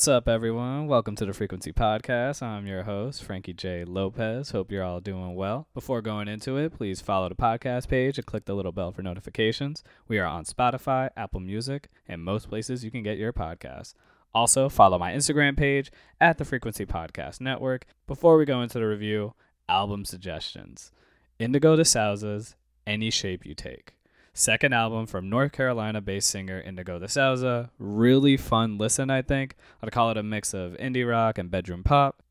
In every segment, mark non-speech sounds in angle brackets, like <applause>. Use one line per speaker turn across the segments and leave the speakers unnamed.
What's up, everyone? Welcome to the Frequency Podcast. I'm your host, Frankie J. Lopez. Hope you're all doing well. Before going into it, please follow the podcast page and click the little bell for notifications. We are on Spotify, Apple Music, and most places you can get your podcasts. Also, follow my Instagram page at the Frequency Podcast Network. Before we go into the review, album suggestions Indigo de Souza's Any Shape You Take. Second album from North Carolina based singer Indigo de Souza. Really fun listen, I think. I'd call it a mix of indie rock and bedroom pop.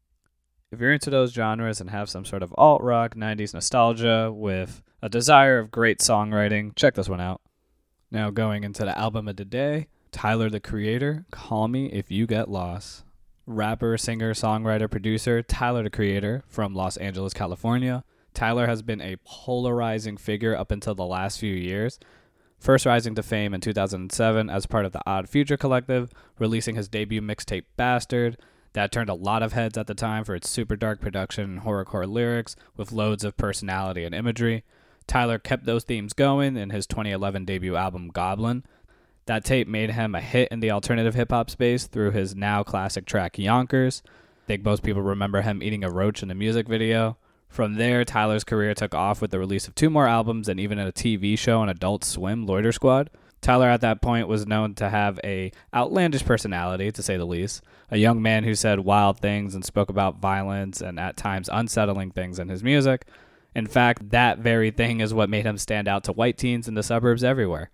If you're into those genres and have some sort of alt rock, 90s nostalgia with a desire of great songwriting, check this one out. Now, going into the album of the day Tyler the Creator, Call Me If You Get Lost. Rapper, singer, songwriter, producer, Tyler the Creator from Los Angeles, California. Tyler has been a polarizing figure up until the last few years. First rising to fame in 2007 as part of the Odd Future Collective, releasing his debut mixtape Bastard, that turned a lot of heads at the time for its super dark production and horrorcore lyrics with loads of personality and imagery. Tyler kept those themes going in his 2011 debut album Goblin. That tape made him a hit in the alternative hip hop space through his now classic track Yonkers. I think most people remember him eating a roach in the music video. From there, Tyler's career took off with the release of two more albums and even a TV show on Adult Swim, Loiter Squad. Tyler at that point was known to have a outlandish personality, to say the least. A young man who said wild things and spoke about violence and at times unsettling things in his music. In fact, that very thing is what made him stand out to white teens in the suburbs everywhere,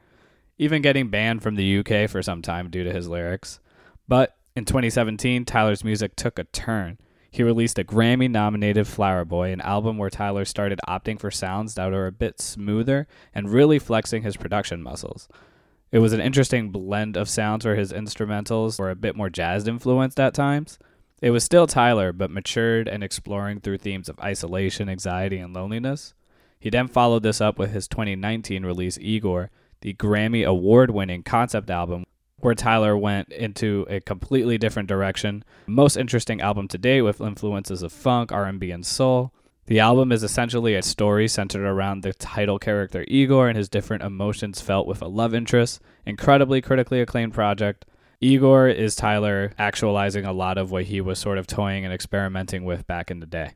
even getting banned from the UK for some time due to his lyrics. But in 2017, Tyler's music took a turn. He released a Grammy nominated Flower Boy, an album where Tyler started opting for sounds that are a bit smoother and really flexing his production muscles. It was an interesting blend of sounds where his instrumentals were a bit more jazz influenced at times. It was still Tyler, but matured and exploring through themes of isolation, anxiety, and loneliness. He then followed this up with his 2019 release Igor, the Grammy award winning concept album where Tyler went into a completely different direction. Most interesting album to date with influences of funk, R&B, and soul. The album is essentially a story centered around the title character Igor and his different emotions felt with a love interest. Incredibly critically acclaimed project. Igor is Tyler actualizing a lot of what he was sort of toying and experimenting with back in the day.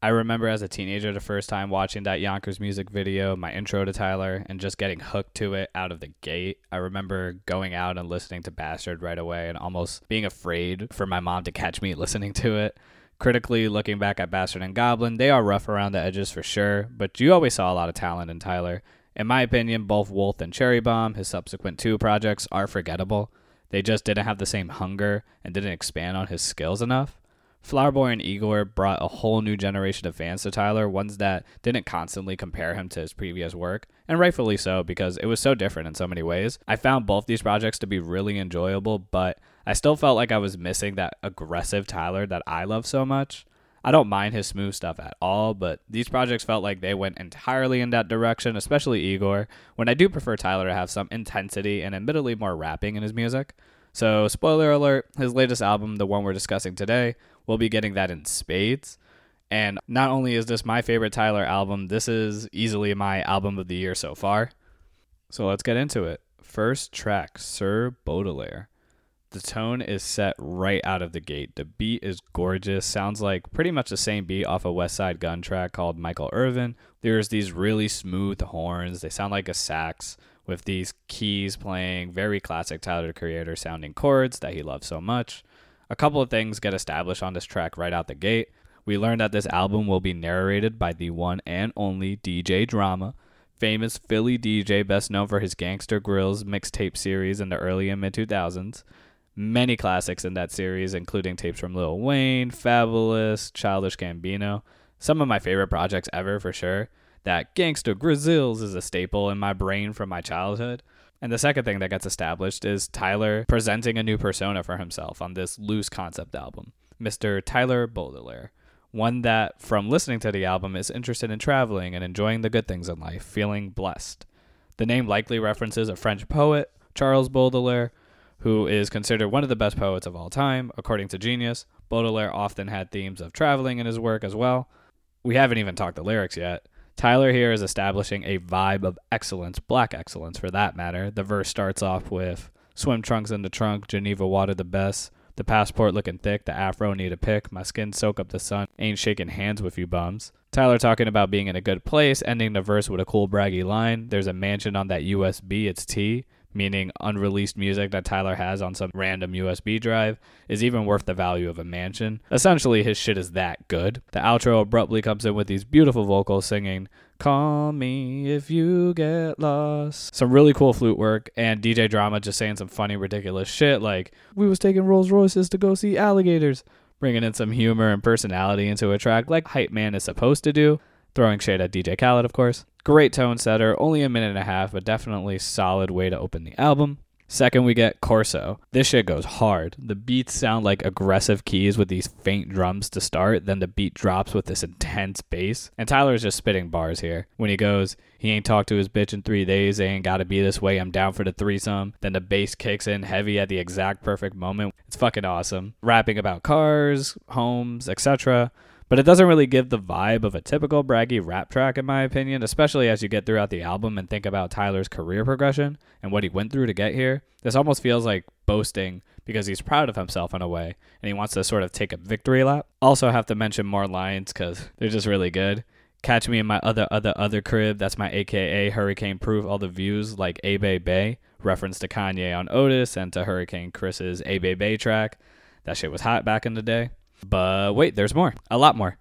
I remember as a teenager the first time watching that Yonkers music video, my intro to Tyler, and just getting hooked to it out of the gate. I remember going out and listening to Bastard right away and almost being afraid for my mom to catch me <laughs> listening to it. Critically looking back at Bastard and Goblin, they are rough around the edges for sure, but you always saw a lot of talent in Tyler. In my opinion, both Wolf and Cherry Bomb, his subsequent two projects, are forgettable. They just didn't have the same hunger and didn't expand on his skills enough. Flower Boy and Igor brought a whole new generation of fans to Tyler, ones that didn't constantly compare him to his previous work, and rightfully so because it was so different in so many ways. I found both these projects to be really enjoyable, but I still felt like I was missing that aggressive Tyler that I love so much. I don't mind his smooth stuff at all, but these projects felt like they went entirely in that direction, especially Igor, when I do prefer Tyler to have some intensity and admittedly more rapping in his music. So, spoiler alert, his latest album, the one we're discussing today, we'll be getting that in spades. And not only is this my favorite Tyler album, this is easily my album of the year so far. So let's get into it. First track, Sir Baudelaire. The tone is set right out of the gate. The beat is gorgeous. Sounds like pretty much the same beat off a Westside Gun track called Michael Irvin. There's these really smooth horns. They sound like a sax with these keys playing very classic Tyler Creator sounding chords that he loves so much. A couple of things get established on this track right out the gate. We learn that this album will be narrated by the one and only DJ Drama, famous Philly DJ best known for his Gangsta Grillz mixtape series in the early and mid 2000s. Many classics in that series, including tapes from Lil Wayne, Fabolous, Childish Gambino. Some of my favorite projects ever, for sure. That Gangster Grizzills is a staple in my brain from my childhood. And the second thing that gets established is Tyler presenting a new persona for himself on this loose concept album, Mr. Tyler Baudelaire. One that, from listening to the album, is interested in traveling and enjoying the good things in life, feeling blessed. The name likely references a French poet, Charles Baudelaire, who is considered one of the best poets of all time, according to Genius. Baudelaire often had themes of traveling in his work as well. We haven't even talked the lyrics yet. Tyler here is establishing a vibe of excellence, black excellence for that matter. The verse starts off with swim trunks in the trunk, Geneva water the best. The passport looking thick, the afro need a pick, my skin soak up the sun, ain't shaking hands with you bums. Tyler talking about being in a good place, ending the verse with a cool braggy line. There's a mansion on that USB, it's T meaning unreleased music that Tyler has on some random USB drive, is even worth the value of a mansion. Essentially, his shit is that good. The outro abruptly comes in with these beautiful vocals singing, Call me if you get lost. Some really cool flute work, and DJ Drama just saying some funny, ridiculous shit like, We was taking Rolls Royces to go see alligators. Bringing in some humor and personality into a track like Hype Man is supposed to do throwing shade at DJ Khaled, of course. Great tone setter, only a minute and a half, but definitely solid way to open the album. Second, we get Corso. This shit goes hard. The beats sound like aggressive keys with these faint drums to start, then the beat drops with this intense bass. And Tyler is just spitting bars here. When he goes, he ain't talked to his bitch in three days, they ain't gotta be this way, I'm down for the threesome. Then the bass kicks in heavy at the exact perfect moment. It's fucking awesome. Rapping about cars, homes, etc but it doesn't really give the vibe of a typical braggy rap track, in my opinion, especially as you get throughout the album and think about Tyler's career progression and what he went through to get here. This almost feels like boasting because he's proud of himself in a way and he wants to sort of take a victory lap. Also, have to mention more lines because they're just really good. Catch me in my other, other, other crib. That's my AKA Hurricane Proof. All the views like A Bay Bay, reference to Kanye on Otis and to Hurricane Chris's A Bay Bay track. That shit was hot back in the day. But wait, there's more. A lot more.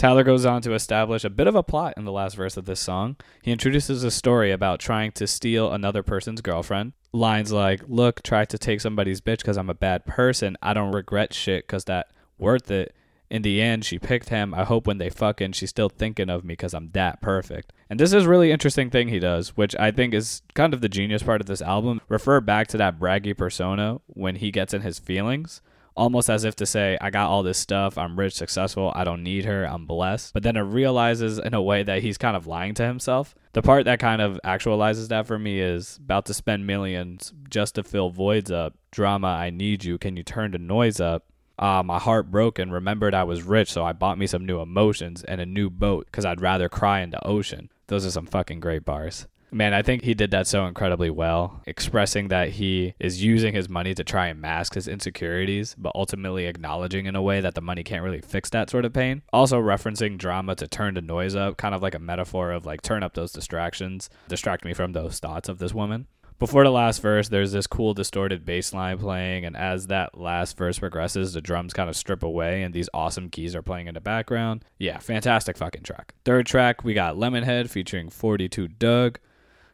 Tyler goes on to establish a bit of a plot in the last verse of this song. He introduces a story about trying to steal another person's girlfriend. Lines like, Look, tried to take somebody's bitch because I'm a bad person. I don't regret shit because that worth it. In the end, she picked him. I hope when they fucking, she's still thinking of me because I'm that perfect. And this is really interesting thing he does, which I think is kind of the genius part of this album. Refer back to that braggy persona when he gets in his feelings almost as if to say, I got all this stuff, I'm rich, successful, I don't need her, I'm blessed. But then it realizes in a way that he's kind of lying to himself. The part that kind of actualizes that for me is about to spend millions just to fill voids up. Drama, I need you. Can you turn the noise up? Ah, uh, my heart broke and remembered I was rich, so I bought me some new emotions and a new boat because I'd rather cry in the ocean. Those are some fucking great bars. Man, I think he did that so incredibly well, expressing that he is using his money to try and mask his insecurities, but ultimately acknowledging in a way that the money can't really fix that sort of pain. Also referencing drama to turn the noise up, kind of like a metaphor of like turn up those distractions, distract me from those thoughts of this woman before the last verse, there's this cool distorted bass line playing, and as that last verse progresses, the drums kind of strip away, and these awesome keys are playing in the background. Yeah, fantastic fucking track. Third track, we got Lemonhead featuring 42 Dugg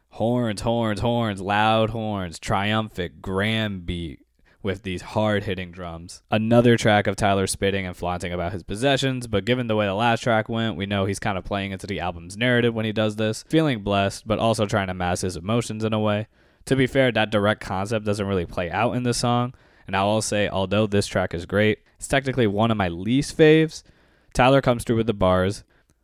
horns, horns, horns, loud horns, triumphant, grand beat with these hard hitting drums. Another track of Tyler spitting and flaunting about his possessions, but given the way the last track went, we know he's kind of playing into the album's narrative when he does this, feeling blessed, but also trying to mask his emotions in a way. To be fair, that direct concept doesn't really play out in this song, and I will say, although this track is great, it's technically one of my least faves. Tyler comes through with the bars,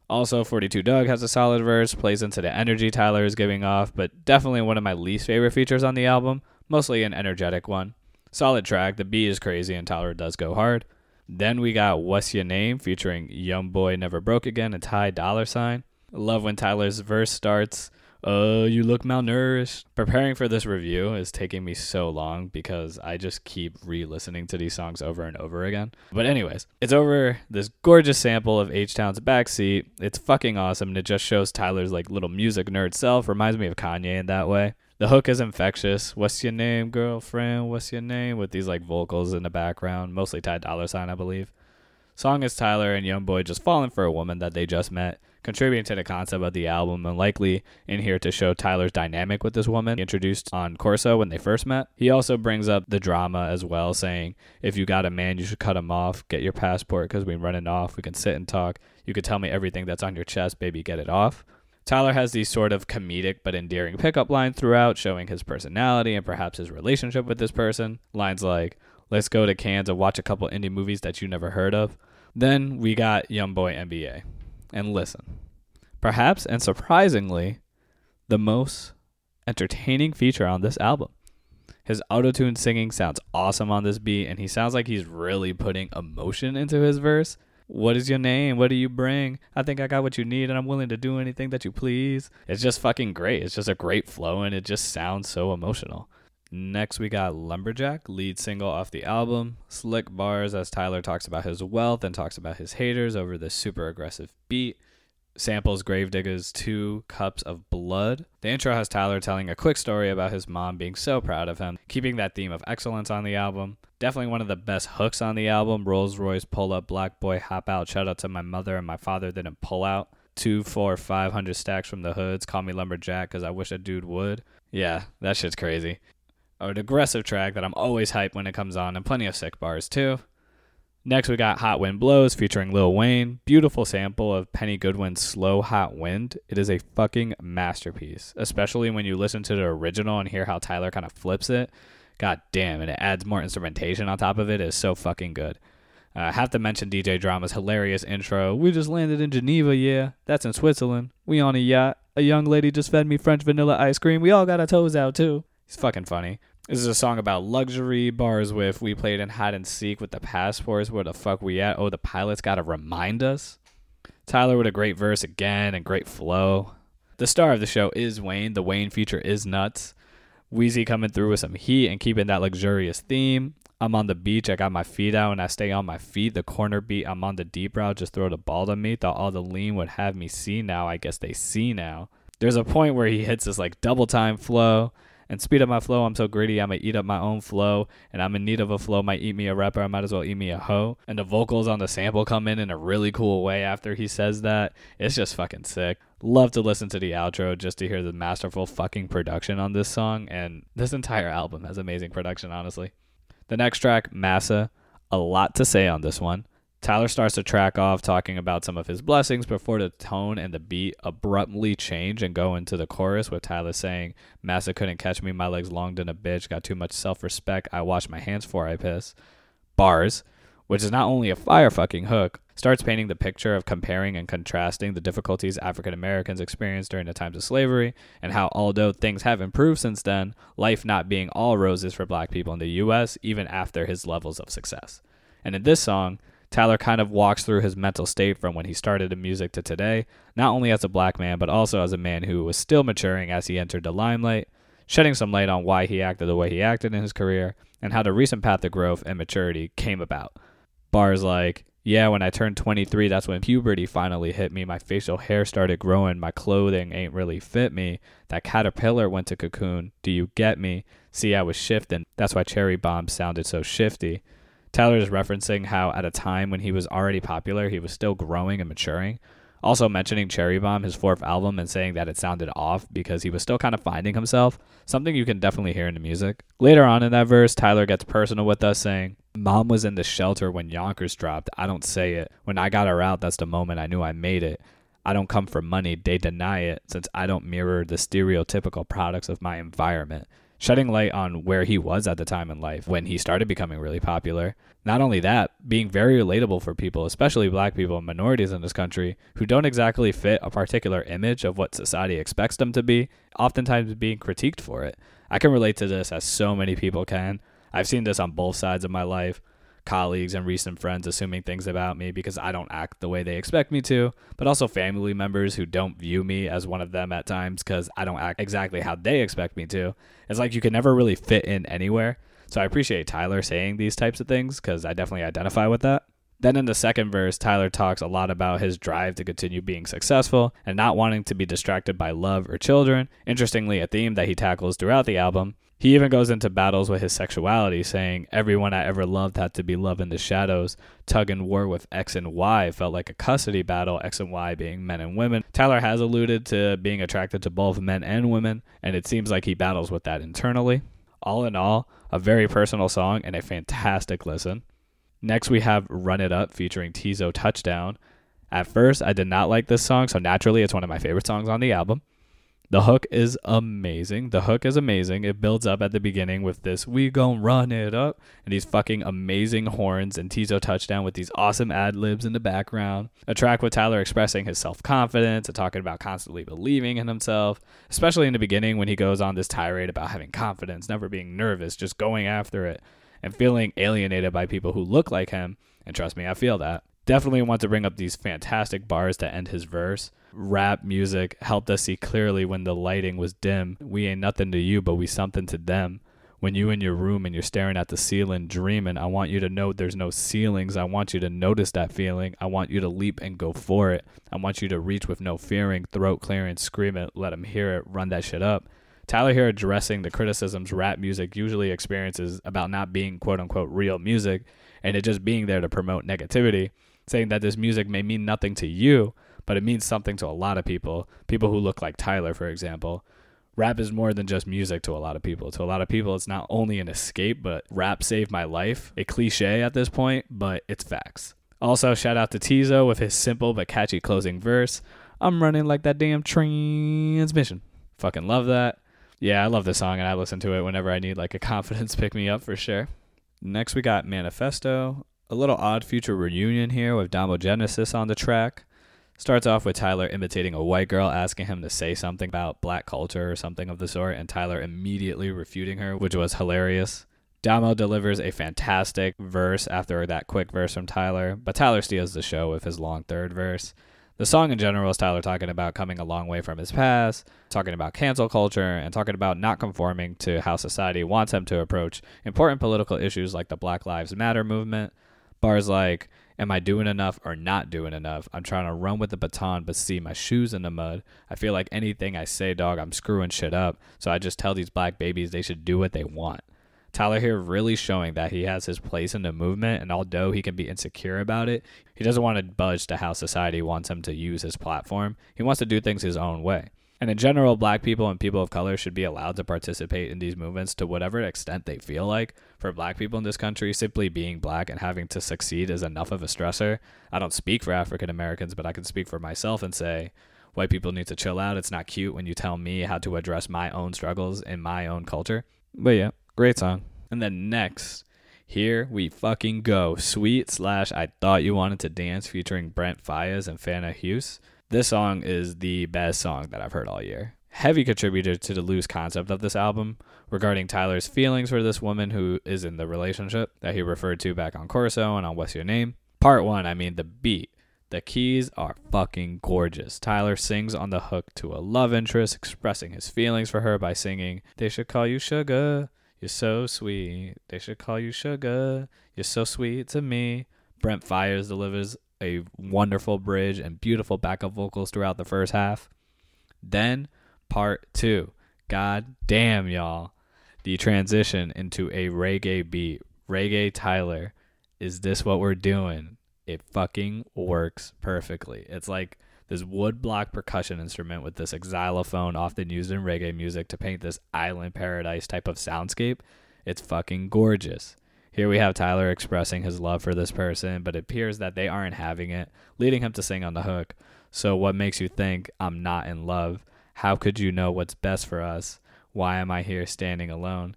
also, 42 Dugg has a solid verse, plays into the energy Tyler is giving off, but definitely one of my least favorite features on the album, mostly an energetic one. Solid track, the beat is crazy and Tyler does go hard. Then we got What's Your Name featuring Young Boy Never Broke Again and Ty Dolla Sign. Love when Tyler's verse starts uh, you look malnourished. Preparing for this review is taking me so long because I just keep re listening to these songs over and over again. But, anyways, it's over this gorgeous sample of H Town's backseat. It's fucking awesome and it just shows Tyler's like little music nerd self. Reminds me of Kanye in that way. The hook is infectious. What's your name, girlfriend? What's your name? With these like vocals in the background, mostly Ty Dolla Sign, I believe. Song is Tyler and Young Boy just falling for a woman that they just met contributing to the concept of the album and likely in here to show Tyler's dynamic with this woman introduced on Corso when they first met. He also brings up the drama as well, saying, If you got a man, you should cut him off. Get your passport because we're running off. We can sit and talk. You could tell me everything that's on your chest, baby, get it off. Tyler has these sort of comedic but endearing pickup lines throughout, showing his personality and perhaps his relationship with this person. Lines like, Let's go to Cannes and watch a couple indie movies that you never heard of. Then we got Young Boy NBA and listen. Perhaps and surprisingly, the most entertaining feature on this album. His auto-tune singing sounds awesome on this beat, and he sounds like he's really putting emotion into his verse. What is your name? What do you bring? I think I got what you need, and I'm willing to do anything that you please. It's just fucking great. It's just a great flow, and it just sounds so emotional. Next, we got Lumberjack, lead single off the album. Slick bars as Tyler talks about his wealth and talks about his haters over this super aggressive beat. Samples Gravediggaz' Two Cups of Blood. The intro has Tyler telling a quick story about his mom being so proud of him, keeping that theme of excellence on the album. Definitely one of the best hooks on the album. Rolls Royce, pull up, black boy, hop out. Shout out to my mother and my father didn't pull out. Two, four, five hundred stacks from the hoods. Call me Lumberjack because I wish a dude would. Yeah, that shit's crazy. An aggressive track that I'm always hyped when it comes on, and plenty of sick bars too. Next, we got Hot Wind Blows featuring Lil Wayne. Beautiful sample of Penny Goodwin's Slow Hot Wind. It is a fucking masterpiece, especially when you listen to the original and hear how Tyler kind of flips it. God damn, and it adds more instrumentation on top of it. It is so fucking good. Uh, I have to mention DJ Drama's hilarious intro. We just landed in Geneva, yeah. That's in Switzerland. We on a yacht. A young lady just fed me French vanilla ice cream. We all got our toes out, too. He's fucking funny. This is a song about luxury bars with we played in hide and seek with the passports. Where the fuck we at? Oh, the pilots gotta remind us. Tyler with a great verse again and great flow. The star of the show is Wayne. The Wayne feature is nuts. Wheezy coming through with some heat and keeping that luxurious theme. I'm on the beach, I got my feet out and I stay on my feet. The corner beat, I'm on the deep route, just throw the ball to me. Thought all the lean would have me see now. I guess they see now. There's a point where he hits this like double time flow and speed up my flow. I'm so gritty, I'm gonna eat up my own flow, and I'm in need of a flow. Might eat me a rapper, I might as well eat me a hoe. And the vocals on the sample come in in a really cool way after he says that. It's just fucking sick. Love to listen to the outro just to hear the masterful fucking production on this song, and this entire album has amazing production, honestly. The next track, Massa, a lot to say on this one. Tyler starts to track off talking about some of his blessings before the tone and the beat abruptly change and go into the chorus with Tyler saying, Massa couldn't catch me, my legs longed in a bitch, got too much self respect, I wash my hands before I piss. Bars, which is not only a fire fucking hook, starts painting the picture of comparing and contrasting the difficulties African Americans experienced during the times of slavery and how, although things have improved since then, life not being all roses for black people in the US, even after his levels of success. And in this song, Tyler kind of walks through his mental state from when he started in music to today, not only as a black man, but also as a man who was still maturing as he entered the limelight, shedding some light on why he acted the way he acted in his career, and how the recent path of growth and maturity came about. Bars like, yeah, when I turned 23, that's when puberty finally hit me. My facial hair started growing. My clothing ain't really fit me. That caterpillar went to cocoon. Do you get me? See, I was shifting. That's why Cherry Bomb sounded so shifty. Tyler is referencing how at a time when he was already popular, he was still growing and maturing. Also mentioning Cherry Bomb, his fourth album, and saying that it sounded off because he was still kind of finding himself, something you can definitely hear in the music. Later on in that verse, Tyler gets personal with us, saying, Mom was in the shelter when Yonkers dropped. I don't say it. When I got her out, that's the moment I knew I made it. I don't come for money, they deny it, since I don't mirror the stereotypical products of my environment shedding light on where he was at the time in life when he started becoming really popular. Not only that, being very relatable for people, especially black people and minorities in this country who don't exactly fit a particular image of what society expects them to be, oftentimes being critiqued for it. I can relate to this as so many people can. I've seen this on both sides of my life colleagues and recent friends assuming things about me because I don't act the way they expect me to, but also family members who don't view me as one of them at times because I don't act exactly how they expect me to. It's like you can never really fit in anywhere. So I appreciate Tyler saying these types of things because I definitely identify with that. Then in the second verse, Tyler talks a lot about his drive to continue being successful and not wanting to be distracted by love or children. Interestingly, a theme that he tackles throughout the album. He even goes into battles with his sexuality, saying, Everyone I ever loved had to be loved in the shadows. Tug and war with X and Y felt like a custody battle, X and Y being men and women. Tyler has alluded to being attracted to both men and women, and it seems like he battles with that internally. All in all, a very personal song and a fantastic listen. Next, we have Run It Up featuring Teezo Touchdown. At first, I did not like this song, so naturally, it's one of my favorite songs on the album. The hook is amazing. The hook is amazing. It builds up at the beginning with this "We gon' run it up" and these fucking amazing horns and Teezo touchdown with these awesome ad libs in the background. A track with Tyler expressing his self confidence and talking about constantly believing in himself, especially in the beginning when he goes on this tirade about having confidence, never being nervous, just going after it, and feeling alienated by people who look like him. And trust me, I feel that. Definitely want to bring up these fantastic bars to end his verse. Rap music helped us see clearly when the lighting was dim. We ain't nothing to you, but we something to them. When you in your room and you're staring at the ceiling dreaming, I want you to know there's no ceilings. I want you to notice that feeling. I want you to leap and go for it. I want you to reach with no fearing, throat clearing, scream it, let them hear it, run that shit up. Tyler here addressing the criticisms rap music usually experiences about not being quote unquote real music and it just being there to promote negativity, saying that this music may mean nothing to you, but it means something to a lot of people. People who look like Tyler, for example rap is more than just music to a lot of people. To a lot of people, it's not only an escape, but rap saved my life. A cliche at this point, but it's facts. Also, shout out to Teezo with his simple but catchy closing verse. I'm running like that damn transmission. Fucking love that. Yeah, I love this song and I listen to it whenever I need like a <laughs> confidence pick me up for sure. Next, we got Manifesto. A little odd future reunion here with Domo Genesis on the track. Starts off with Tyler imitating a white girl, asking him to say something about black culture or something of the sort, and Tyler immediately refuting her, which was hilarious. Damo delivers a fantastic verse after that quick verse from Tyler, but Tyler steals the show with his long third verse. The song in general is Tyler talking about coming a long way from his past, talking about cancel culture, and talking about not conforming to how society wants him to approach important political issues like the Black Lives Matter movement. Bars like, Am I doing enough or not doing enough? I'm trying to run with the baton, but see my shoes in the mud. I feel like anything I say, dog, I'm screwing shit up. So I just tell these black babies they should do what they want. Tyler here really showing that he has his place in the movement, and although he can be insecure about it, he doesn't want to budge to how society wants him to use his platform. He wants to do things his own way. And in general, black people and people of color should be allowed to participate in these movements to whatever extent they feel like. For black people in this country, simply being black and having to succeed is enough of a stressor. I don't speak for African Americans, but I can speak for myself and say, white people need to chill out. It's not cute when you tell me how to address my own struggles in my own culture. But yeah, great song. And then next, here we fucking go. Sweet slash I Thought You Wanted to Dance featuring Brent Faiyaz and Fana Hues. This song is the best song that I've heard all year. Heavy contributor to the loose concept of this album regarding Tyler's feelings for this woman who is in the relationship that he referred to back on Corso and on What's Your Name. Part one, I mean, the beat. The keys are fucking gorgeous. Tyler sings on the hook to a love interest, expressing his feelings for her by singing, They should call you Sugar. You're so sweet. They should call you Sugar. You're so sweet to me. Brent Faiyaz delivers a wonderful bridge and beautiful backup vocals throughout the first half. Then, part two. God damn, y'all. The transition into a reggae beat. Reggae Tyler. Is this what we're doing? It fucking works perfectly. It's like this wood block percussion instrument with this xylophone often used in reggae music to paint this island paradise type of soundscape. It's fucking gorgeous. Here we have Tyler expressing his love for this person, but it appears that they aren't having it, leading him to sing on the hook. So, what makes you think I'm not in love? How could you know what's best for us? Why am I here standing alone?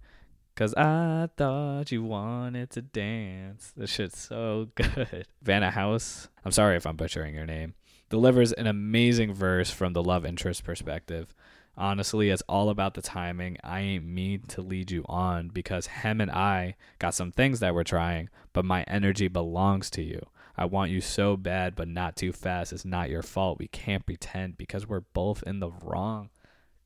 Cause I thought you wanted to dance. This shit's so <laughs> good. Vanna House, I'm sorry if I'm butchering your name, delivers an amazing verse from the love interest perspective. Honestly, it's all about the timing. I ain't mean to lead you on because him and I got some things that we're trying, but my energy belongs to you. I want you so bad, but not too fast. It's not your fault. We can't pretend because we're both in the wrong.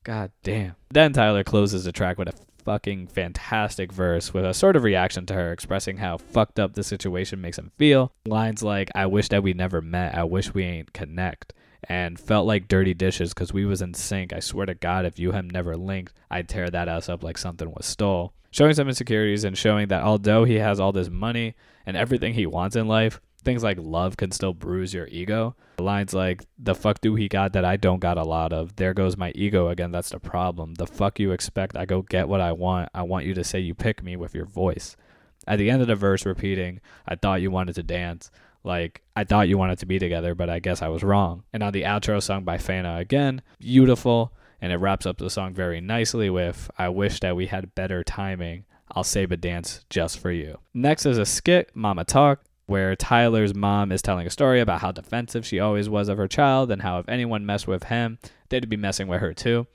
God damn. Then Tyler closes the track with a fucking fantastic verse with a sort of reaction to her expressing how fucked up the situation makes him feel. Lines like, I wish that we never met. I wish we ain't connect and felt like dirty dishes because we was in sync. I swear to God, if you had never linked, I'd tear that ass up like something was stole. Showing some insecurities and showing that although he has all this money and everything he wants in life, things like love can still bruise your ego. Lines like, the fuck do he got that I don't got a lot of? There goes my ego again, that's the problem. The fuck you expect I go get what I want. I want you to say you pick me with your voice. At the end of the verse, repeating, I thought you wanted to dance. Like, I thought you wanted to be together, but I guess I was wrong. And on the outro sung by Fana again, beautiful. And it wraps up the song very nicely with, I wish that we had better timing. I'll save a dance just for you. Next is a skit, Mama Talk, where Tyler's mom is telling a story about how defensive she always was of her child and how if anyone messed with him, they'd be messing with her too.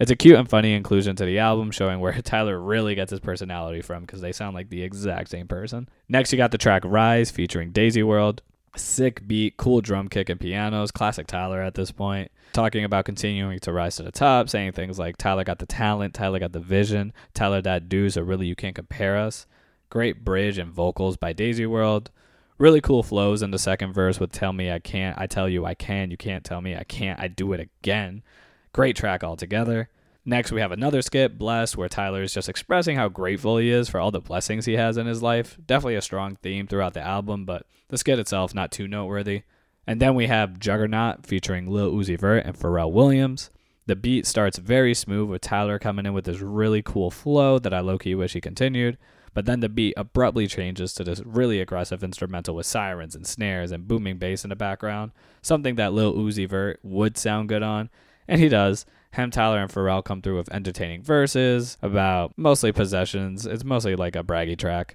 It's a cute and funny inclusion to the album, showing where <laughs> Tyler really gets his personality from because they sound like the exact same person. Next, you got the track Rise featuring Daisy World. Sick beat, cool drum kick and pianos, classic Tyler at this point. Talking about continuing to rise to the top, saying things like Tyler got the talent, Tyler got the vision, Tyler that dude, so really you can't compare us. Great bridge and vocals by Daisy World. Really cool flows in the second verse with Tell Me I Can't, I Tell You I Can, You Can't Tell Me I Can't, I Do It Again. Great track altogether. Next, we have another skit, Blessed, where Tyler is just expressing how grateful he is for all the blessings he has in his life. Definitely a strong theme throughout the album, but the skit itself not too noteworthy. And then we have Juggernaut featuring Lil Uzi Vert and Pharrell Williams. The beat starts very smooth with Tyler coming in with this really cool flow that I low key wish he continued. But then the beat abruptly changes to this really aggressive instrumental with sirens and snares and booming bass in the background, something that Lil Uzi Vert would sound good on, and he does. Him, Tyler, and Pharrell come through with entertaining verses about mostly possessions. It's mostly like a braggy track.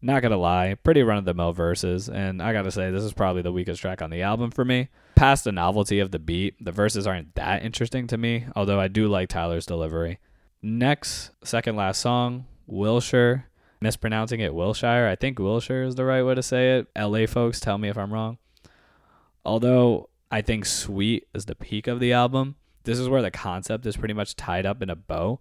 Not gonna lie, pretty run of the mill verses, and I gotta say, this is probably the weakest track on the album for me. Past the novelty of the beat, the verses aren't that interesting to me, although I do like Tyler's delivery. Next, second last song, Wilshire. Mispronouncing it Wilshire. I think Wilshire is the right way to say it. LA folks, tell me if I'm wrong. Although I think Sweet is the peak of the album, this is where the concept is pretty much tied up in a bow,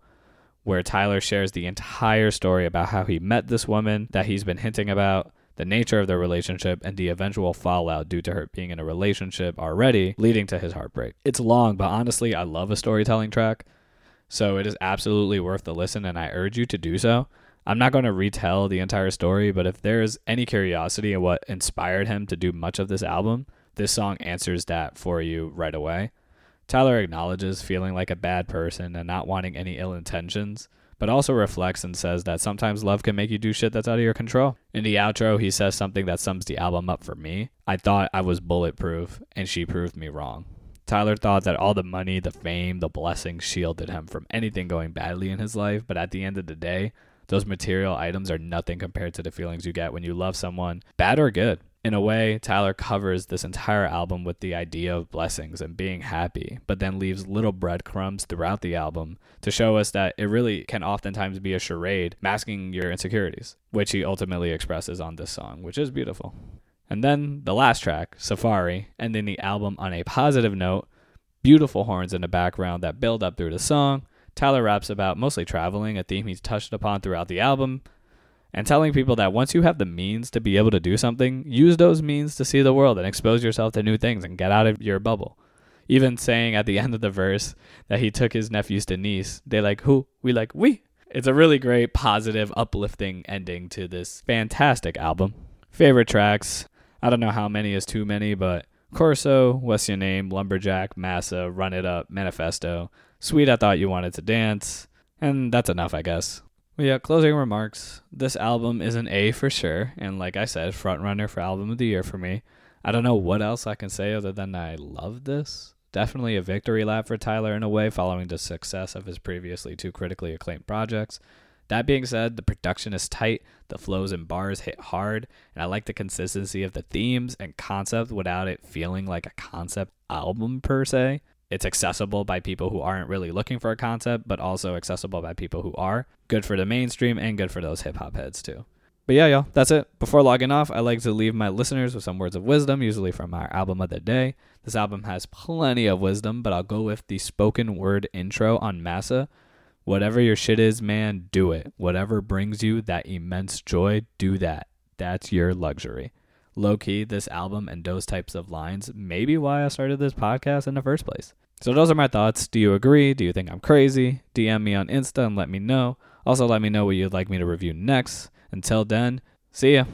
where Tyler shares the entire story about how he met this woman that he's been hinting about, the nature of their relationship, and the eventual fallout due to her being in a relationship already, leading to his heartbreak. It's long, but honestly, I love a storytelling track, so it is absolutely worth the listen, and I urge you to do so. I'm not going to retell the entire story, but if there's any curiosity in what inspired him to do much of this album, this song answers that for you right away. Tyler acknowledges feeling like a bad person and not wanting any ill intentions, but also reflects and says that sometimes love can make you do shit that's out of your control. In the outro, he says something that sums the album up for me. I thought I was bulletproof, and she proved me wrong. Tyler thought that all the money, the fame, the blessings shielded him from anything going badly in his life, but at the end of the day, those material items are nothing compared to the feelings you get when you love someone, bad or good in a way, Tyler covers this entire album with the idea of blessings and being happy, but then leaves little breadcrumbs throughout the album to show us that it really can oftentimes be a charade masking your insecurities, which he ultimately expresses on this song, which is beautiful. And then the last track, Safari, ending the album on a positive note, beautiful horns in the background that build up through the song. Tyler raps about mostly traveling, a theme he's touched upon throughout the album, and telling people that once you have the means to be able to do something, use those means to see the world and expose yourself to new things and get out of your bubble. Even saying at the end of the verse that he took his nephews to Nice, they like who? We like we. It's a really great, positive, uplifting ending to this fantastic album. Favorite tracks. I don't know how many is too many, but Corso, What's Your Name, Lumberjack, Massa, Run It Up, Manifesto, Sweet I Thought You Wanted to Dance, and that's enough, I guess. Well, yeah, closing remarks. This album is an A for sure, and like I said, frontrunner for album of the year for me. I don't know what else I can say other than I love this. Definitely a victory lap for Tyler in a way, following the success of his previously two critically acclaimed projects. That being said, the production is tight, the flows and bars hit hard, and I like the consistency of the themes and concept without it feeling like a concept album per se it's accessible by people who aren't really looking for a concept, but also accessible by people who are. Good for the mainstream and good for those hip hop heads too. But yeah, y'all, that's it. Before logging off, I like to leave my listeners with some words of wisdom, usually from our album of the day. This album has plenty of wisdom, but I'll go with the spoken word intro on Massa. Whatever your shit is, man, do it. Whatever brings you that immense joy, do that. That's your luxury low key, this album and those types of lines may be why I started this podcast in the first place. So, those are my thoughts. Do you agree? Do you think I'm crazy? DM me on Insta and let me know. Also, let me know what you'd like me to review next. Until then, see ya.